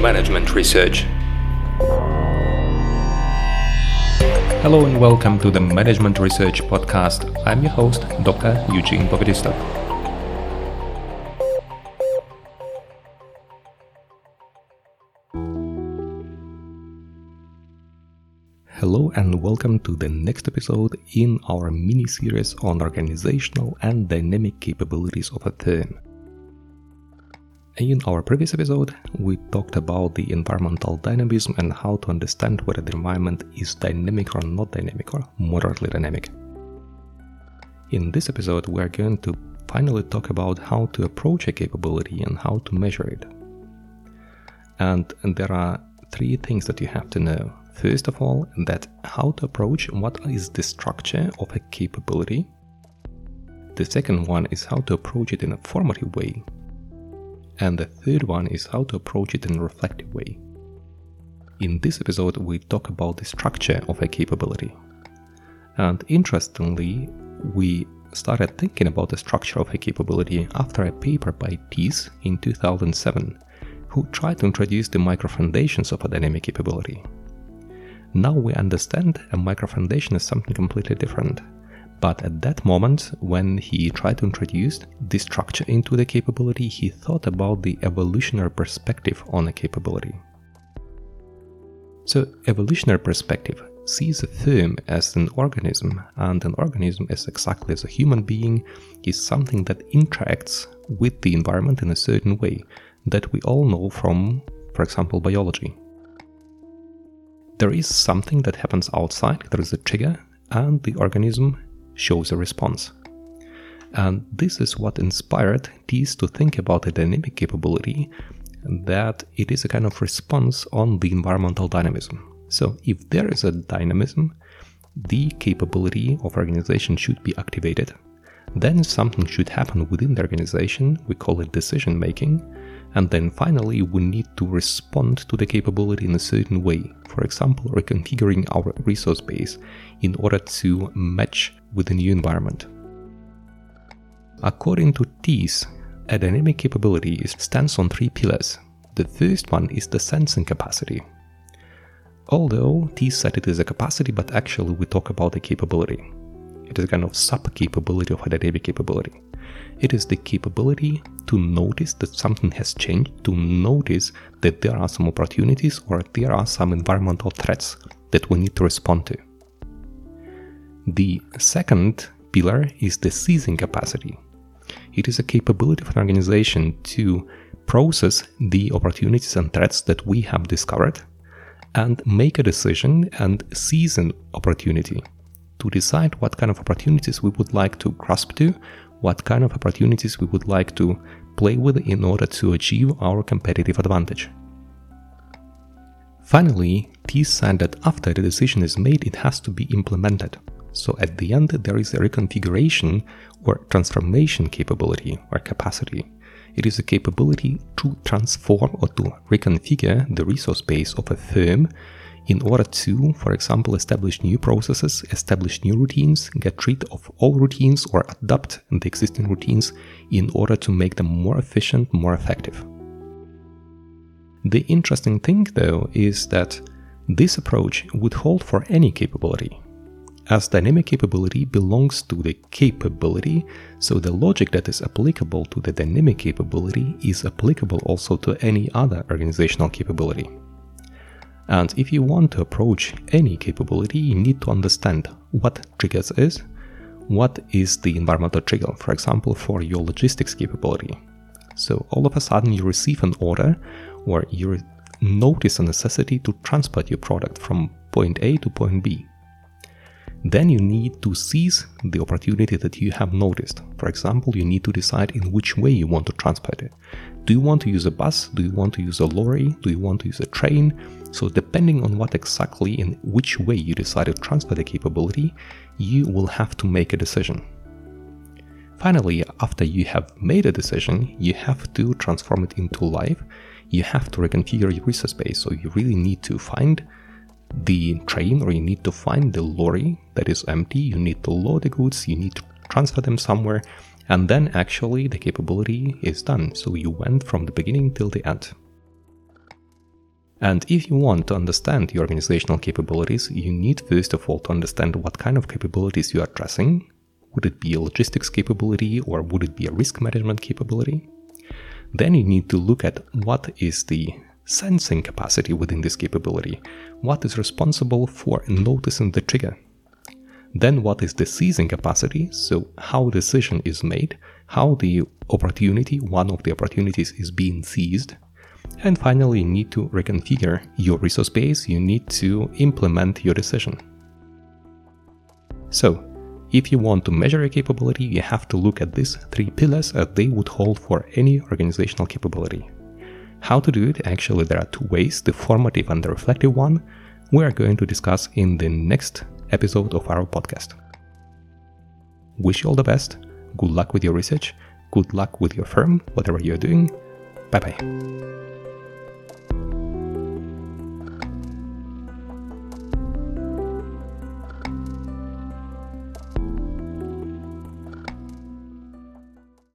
Management Research. Hello and welcome to the Management Research Podcast. I'm your host, Dr. Eugene Bogodistov. Hello and welcome to the next episode in our mini series on organizational and dynamic capabilities of a firm. In our previous episode, we talked about the environmental dynamism and how to understand whether the environment is dynamic or not dynamic or moderately dynamic. In this episode, we are going to finally talk about how to approach a capability and how to measure it. And there are three things that you have to know. First of all, that how to approach what is the structure of a capability. The second one is how to approach it in a formative way, and the third one is how to approach it in a reflective way. In this episode, we talk about the structure of a capability. And interestingly, we started thinking about the structure of a capability after a paper by Teece in 2007, who tried to introduce the microfoundations of a dynamic capability. Now we understand a microfoundation is something completely different. But at that moment, when he tried to introduce this structure into the capability, he thought about the evolutionary perspective on a capability. So, evolutionary perspective sees a firm as an organism, and an organism, as exactly as a human being, is something that interacts with the environment in a certain way that we all know from, for example, biology. There is something that happens outside, there is a trigger, and the organism shows a response. And this is what inspired Teece to think about a dynamic capability that it is a kind of response on the environmental dynamism. So if there is a dynamism, the capability of organization should be activated. Then something should happen within the organization, we call it decision making, and then finally we need to respond to the capability in a certain way. For example, reconfiguring our resource base in order to match with the new environment. According to Teece, a dynamic capability stands on three pillars. The first one is the sensing capacity. Although Teece said it is a capacity, but actually we talk about a capability. It is a kind of sub capability of a dynamic capability. It is the capability to notice that something has changed, to notice that there are some opportunities or there are some environmental threats that we need to respond to. The second pillar is the seizing capacity. It is a capability of an organization to process the opportunities and threats that we have discovered and make a decision and seize an opportunity to decide what kind of opportunities we would like to grasp to, what kind of opportunities we would like to play with in order to achieve our competitive advantage. Finally, Teece said that after the decision is made, it has to be implemented. So at the end, there is a reconfiguration or transformation capability or capacity. It is a capability to transform or to reconfigure the resource base of a firm in order to, for example, establish new processes, establish new routines, get rid of all routines or adapt the existing routines in order to make them more efficient, more effective. The interesting thing, though, is that this approach would hold for any capability as dynamic capability belongs to the capability, so the logic that is applicable to the dynamic capability is applicable also to any other organizational capability. And if you want to approach any capability, you need to understand what triggers is, what is the environmental trigger, for example, for your logistics capability. So all of a sudden you receive an order or you notice a necessity to transport your product from point A to point B then you need to seize the opportunity that you have noticed. For example, you need to decide in which way you want to transport it. Do you want to use a bus? Do you want to use a lorry? Do you want to use a train? So, depending on what exactly and which way you decide to transfer the capability, you will have to make a decision. Finally, after you have made a decision, you have to transform it into life. You have to reconfigure your resource base. So, you really need to find the train or you need to find the lorry that is empty, you need to load the goods, you need to transfer them somewhere, and then actually the capability is done. So you went from the beginning till the end. And if you want to understand your organizational capabilities, you need first of all to understand what kind of capabilities you are addressing. Would it be a logistics capability or would it be a risk management capability? Then you need to look at what is the sensing capacity within this capability, what is responsible for noticing the trigger. Then what is the seizing capacity, so how decision is made, how the opportunity, one of the opportunities is being seized, and finally, you need to reconfigure your resource base, you need to implement your decision. So, if you want to measure a capability, you have to look at these three pillars as they would hold for any organizational capability. How to do it? Actually, there are two ways the formative and the reflective one. We are going to discuss in the next episode of our podcast. Wish you all the best. Good luck with your research. Good luck with your firm, whatever you're doing. Bye bye.